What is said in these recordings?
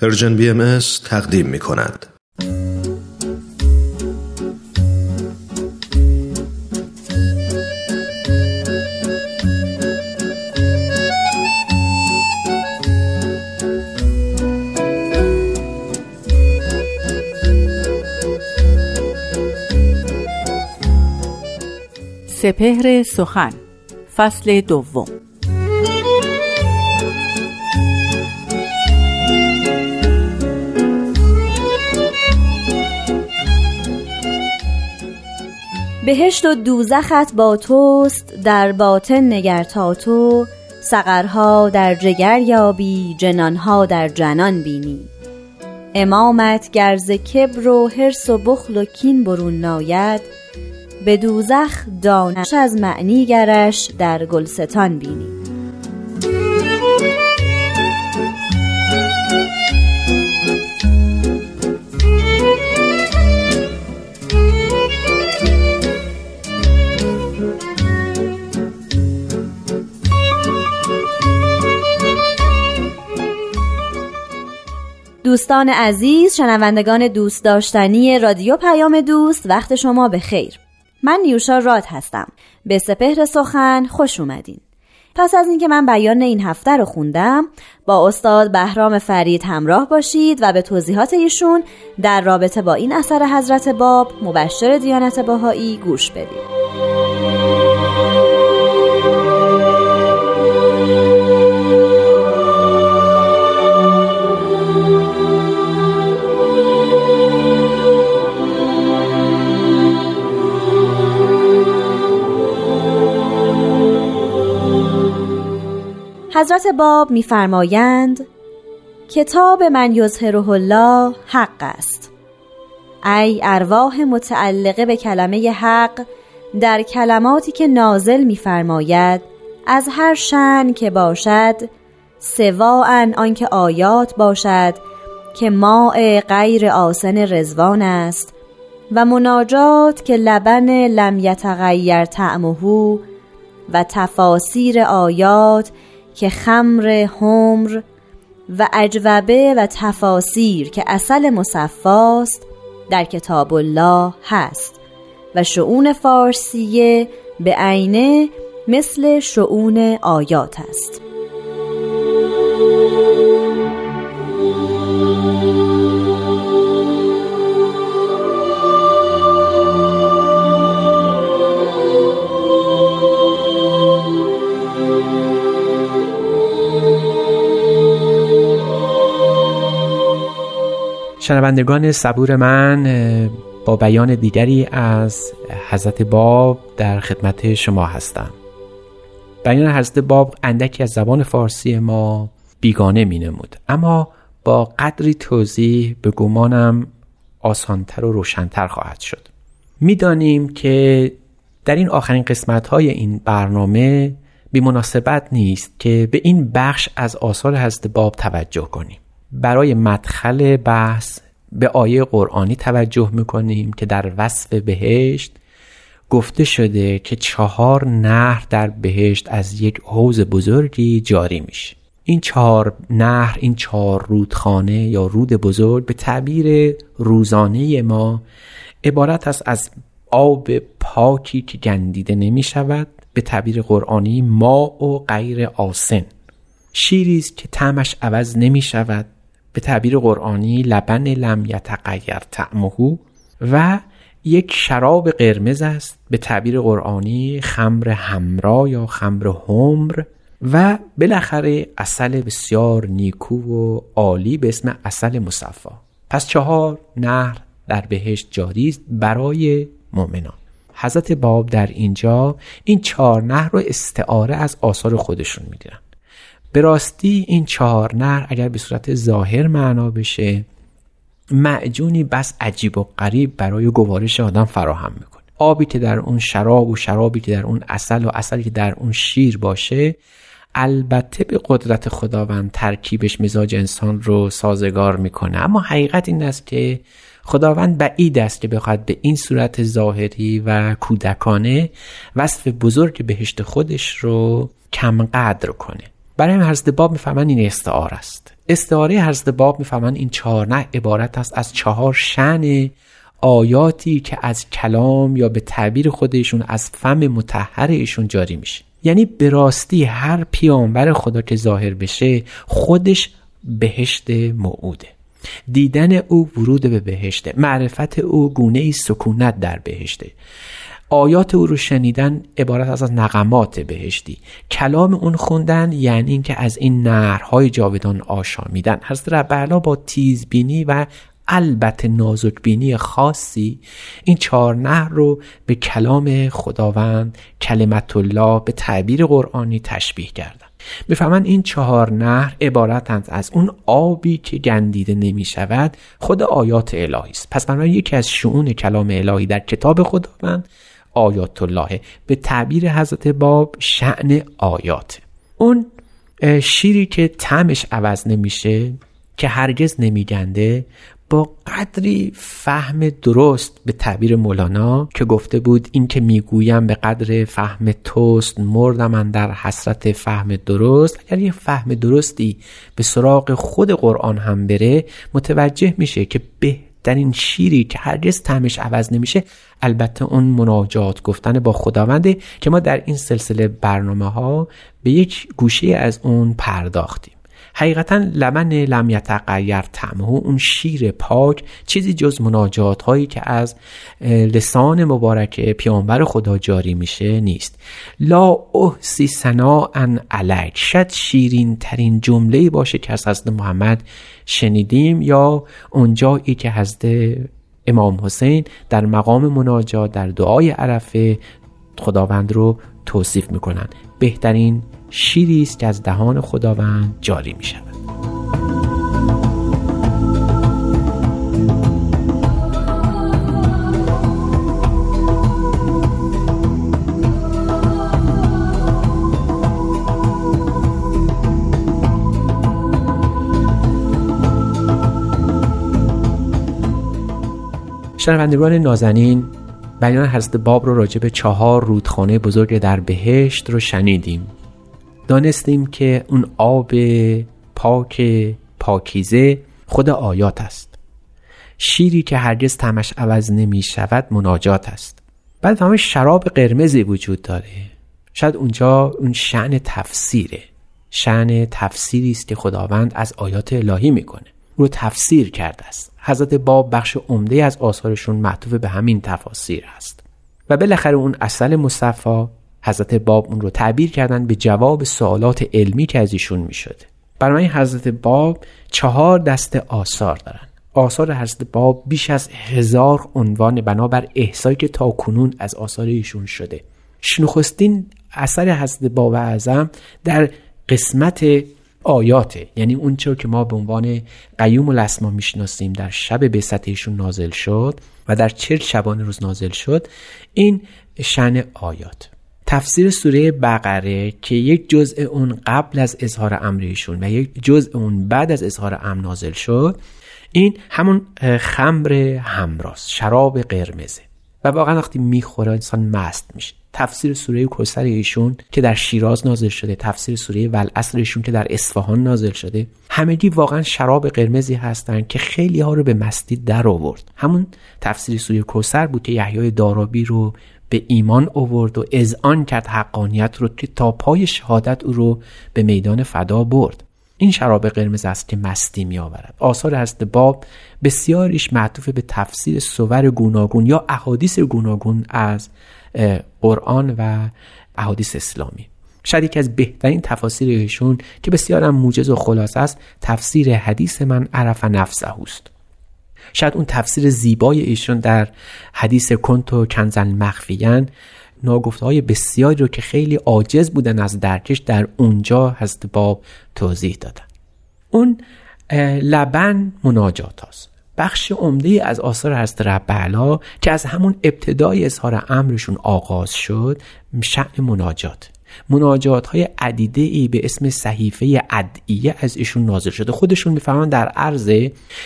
پرژن بی ام تقدیم می کند. سپهر سخن فصل دوم بهشت و دوزخت با توست در باطن نگر تا تو. سقرها در جگر یابی جنانها در جنان بینی. امامت گرز کبر و حرس و بخل و کین برون ناید به دوزخ دانش از معنی گرش در گلستان بینی. دوستان عزیز شنوندگان دوست داشتنی رادیو پیام دوست وقت شما به خیر. من نیوشا راد هستم. به سپهر سخن خوش اومدین. پس از اینکه من بیان این هفته رو خوندم با استاد بهرام فرید همراه باشید و به توضیحات ایشون در رابطه با این اثر حضرت باب مبشر دیانت باهایی گوش بدید. حضرت باب میفرمایند کتاب من یظهره الله حق است. ای ارواح متعلقه به کلمه حق در کلماتی که نازل میفرماید از هر شن که باشد سواء آنکه آیات باشد که ماء غیر آسن رزوان است و مناجات که لبن لم یتغیر طعمه و تفاسیر آیات که خمر همر و اجوبه و تفاسیر که اصل مصفاست در کتاب الله هست و شعون فارسیه به عینه مثل شعون آیات است. شنوندگان صبور من با بیان دیگری از حضرت باب در خدمت شما هستم. بیان حضرت باب اندکی از زبان فارسی ما بیگانه می نمود. اما با قدری توضیح به گمانم آسانتر و روشنتر خواهد شد. می‌دانیم که در این آخرین قسمت های این برنامه بی مناسبت نیست که به این بخش از آثار حضرت باب توجه کنیم. برای مدخل بحث به آیه قرآنی توجه می‌کنیم که در وصف بهشت گفته شده که چهار نهر در بهشت از یک حوز بزرگی جاری میشه. این چهار نهر این چهار رودخانه یا رود بزرگ به تعبیر روزانه ما عبارت است از آب پاکی که گندیده نمی شود به تعبیر قرآنی ما و غیر آسن. شیری است که طعمش عوض نمی شود به تعبیر قرآنی لبن لم یتغیر طعمه و یک شراب قرمز است به تعبیر قرآنی خمر همرا یا خمر همر و بالاخره اصل بسیار نیکو و عالی به اسم اصل مصفا. پس چهار نهر در بهشت جاری است برای مؤمنان. حضرت باب در اینجا این چهار نهر رو استعاره از آثار خودشون می‌گیرن. به راستی این چهار نهر اگر به صورت ظاهر معنا بشه معجونی بس عجیب و غریب برای گوارش آدم فراهم می‌کنه. آبی که در اون شراب و شرابی که در اون اصل و اصلی که در اون شیر باشه البته به قدرت خداوند ترکیبش مزاج انسان رو سازگار می‌کنه. اما حقیقت این است که خداوند بعید است که بخواد به این صورت ظاهری و کودکانه وصف بزرگ بهشت خودش رو کم قدر کنه. برای حضرت باب می‌فهمن این استعاره است. استعاره حضرت باب می‌فهمن این چهار نه عبارت است از چهار شن آیاتی که از کلام یا به تعبیر خودشون از فم متحر ایشون جاری میشه. یعنی به راستی هر پیامبر خدا که ظاهر بشه خودش بهشت موعوده. دیدن او ورود به بهشته. معرفت او گونه سکونت در بهشته. آیات او رو شنیدن عبارت از از نقمات بهشتی. کلام اون خوندن یعنی اینکه از این نهرهای جاودان آشامیدن. حضرت رب با تیزبینی و البته نازکبینی خاصی این چهار نهر رو به کلام خداوند کلمت الله به تعبیر قرآنی تشبیه کردن. بفهمن این چهار نهر عبارتند از اون آبی که گندیده نمی شود خود آیات الهی است. پس بنابراین یکی از شعون کلام الهی در کتاب خداوند آیات الله به تعبیر حضرت باب شعن آیات. اون شیری که طعمش عوض نمیشه که هرگز نمیگنده با قدری فهم درست به تعبیر مولانا که گفته بود این که می‌گویم به قدر فهم توست مردم من در حسرت فهم درست. اگر یه فهم درستی به سراغ خود قرآن هم بره متوجه میشه که بهترین شیری که هرگز تعمش عوض نمیشه البته اون مناجات گفتن با خداونده که ما در این سلسله برنامه ها به یک گوشه از اون پرداختیم. حقیقتا لبن لم یتغیر طعمه. اون شیر پاک چیزی جز مناجات هایی که از لسان مبارک پیامبر خدا جاری میشه نیست. لا احسی ان علیک. شد شیرین ترین جمله باشه که از حضرت محمد شنیدیم یا اونجایی که حضرت امام حسین در مقام مناجات در دعای عرفه خداوند رو توصیف می‌کنن. بهترین شیری است که از دهان خداوند جاری می شود شنوندگان نازنین بیان حضرت باب رو راجع به چهار رودخانه بزرگ در بهشت رو شنیدیم. دانستیم که اون آب پاک پاکیزه خود آیات است. شیری که هرگز تمش عوض نمی شود مناجات است. بعد همه شراب قرمزی وجود داره. شاید اونجا اون شعن تفسیره. شعن تفسیری است که خداوند از آیات الهی می‌کنه. رو تفسیر کرده است. حضرت باب بخش عمده از آثارشون معطوف به همین تفاسیر است و بالاخره اون اصل مصطفی حضرت باب اون رو تعبیر کردن به جواب سوالات علمی که از ایشون می شده برای حضرت باب چهار دست آثار دارن. آثار حضرت باب بیش از هزار عنوان بنابر احسایی که تا کنون از آثار ایشون شده. نخستین اثر حضرت باب اعظم در قسمت آیاته یعنی اون که ما به عنوان قیوم الاسما می‌شناسیم در شب به ایشون نازل شد و در چل شبانه روز نازل شد این شن آیات. تفسیر سوره بقره که یک جزء اون قبل از اظهار امریشون و یک جزء اون بعد از اظهار امر نازل شد این همون خمر همراست شراب قرمزه و واقعا وقتی می‌خوره انسان مست میشه. تفسیر سوره کوسر ایشون که در شیراز نازل شده تفسیر سوره ولعصر ایشون که در اصفهان نازل شده همگی واقعا شراب قرمزی هستند که خیلی ها رو به مستی در آورد. همون تفسیر سوره کوسر بود که یحیای دارابی رو به ایمان اوورد و اذعان کرد حقانیت رو که تا پای شهادت او رو به میدان فدا برد. این شراب قرمز است که مستی می آورد آثار هست باب بسیاریش معطوف به تفسیر سور گوناگون یا احادیث گوناگون از قرآن و احادیث اسلامی. شاید یکی از بهترین تفاسیرشون که بسیار هم موجز و خلاص است تفسیر حدیث من عرف نفسه است. شاید اون تفسیر زیبای ایشون در حدیث کنت و کنزن مخفیان ناگفته های بسیاری رو که خیلی عاجز بودن از درکش در اونجا هست باب توضیح دادن اون لبن مناجات هست. بخش عمده از آثار هست رب که از همون ابتدای اظهار امرشون آغاز شد شعن مناجات مناجات های عدیده ای به اسم صحیفه ادعیه از ایشون نازل شده. خودشون می‌فهمن در عرض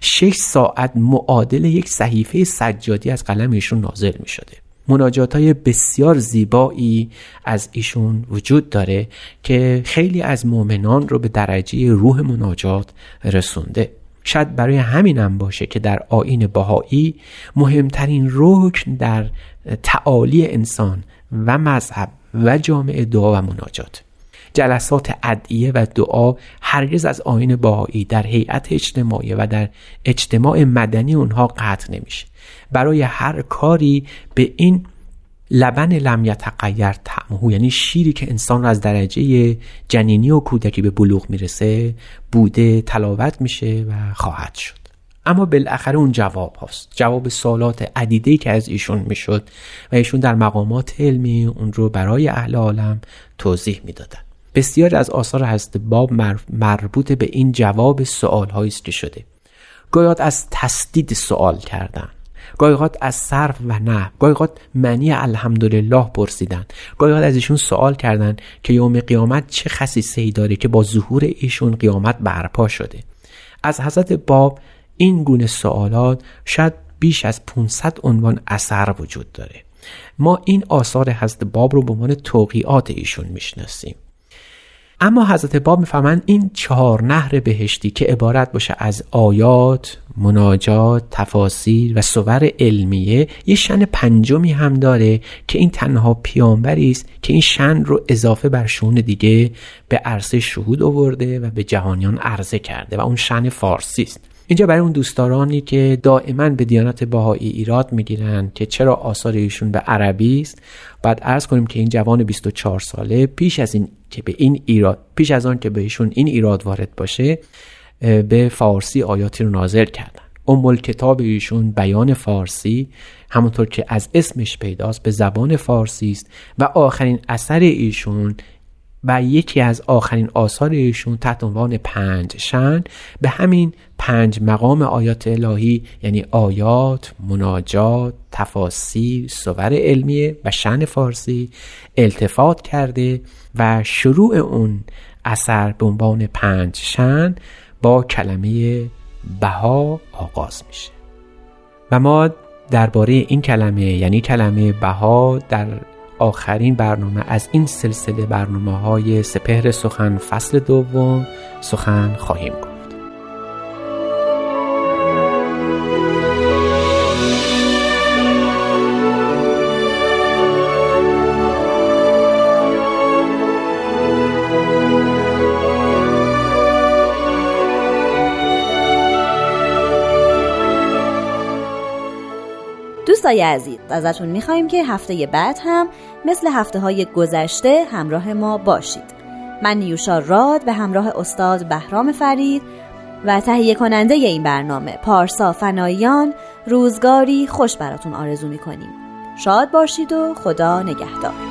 6 ساعت معادل یک صحیفه سجادی از قلم ایشون نازل می شده مناجات های بسیار زیبایی از ایشون وجود داره که خیلی از مؤمنان رو به درجه روح مناجات رسونده. شاید برای همینم باشه که در آین بهایی مهمترین رکن در تعالی انسان و مذهب و جامعه دعا و مناجات. جلسات ادعیه و دعا هرگز از آین باهایی در هیئت اجتماعی و در اجتماع مدنی اونها قطع نمیشه. برای هر کاری به این لبن لم یتغیر طعمه یعنی شیری که انسان را از درجه جنینی و کودکی به بلوغ می‌رسه بوده تلاوت میشه و خواهد شد. اما بالاخره اون جواب هست جواب سوالات عدیده که از ایشون می‌شد و ایشون در مقامات علمی اون رو برای اهل عالم توضیح می‌دادن. بسیاری از آثار حضرت باب مربوط به این جواب سوال است که شده. گاهی از تسدید سوال کردن. گاهی از صرف و نه. گاهی معنی الحمدلله پرسیدن. گاهی از ایشون سوال کردن که یوم قیامت چه خصیصه ای داره که با ظهور ایشون قیامت برپا شده. از حضرت باب این گونه سوالات شاید بیش از 500 عنوان اثر وجود داره. ما این آثار حضرت باب رو به عنوان توقیات ایشون می‌شناسیم. اما حضرت باب می‌فهمند این چهار نهر بهشتی که عبارت باشه از آیات، مناجات، تفاسیر و صور علمیه یه شن پنجمی هم داره که این تنها پیامبری است که این شن رو اضافه بر شون دیگه به عرصه شهود آورده و به جهانیان عرضه کرده و اون شن فارسی است. اینجا برای اون دوستدارانی که دائما به دیانت باهایی ایراد می‌گیرن که چرا آثار ایشون به عربی است بعد عرض کنیم که این جوان 24 ساله پیش از این که به این ایراد پیش از آن که به ایشون این ایراد وارد باشه به فارسی آیاتی رو نازل کردن. ام کتاب ایشون بیان فارسی همونطور که از اسمش پیداست به زبان فارسی است و آخرین اثر ایشون و یکی از آخرین آثار ایشون تحت عنوان پنج شن به همین پنج مقام آیات الهی یعنی آیات، مناجات، تفاسیر، صور علمیه و شن فارسی التفات کرده و شروع اون اثر به عنوان پنج شن با کلمه بها آغاز میشه. و ما درباره این کلمه یعنی کلمه بها در آخرین برنامه از این سلسله برنامه های سپهر سخن فصل دوم سخن خواهیم گفت. دوستای عزیز ازتون می‌خوایم که هفته بعد هم مثل هفته های گذشته همراه ما باشید. من نیوشا راد به همراه استاد بهرام فرید و تهیه کننده این برنامه پارسا فنایان روزگاری خوش براتون آرزو می‌کنیم. شاد باشید و خدا نگهدار.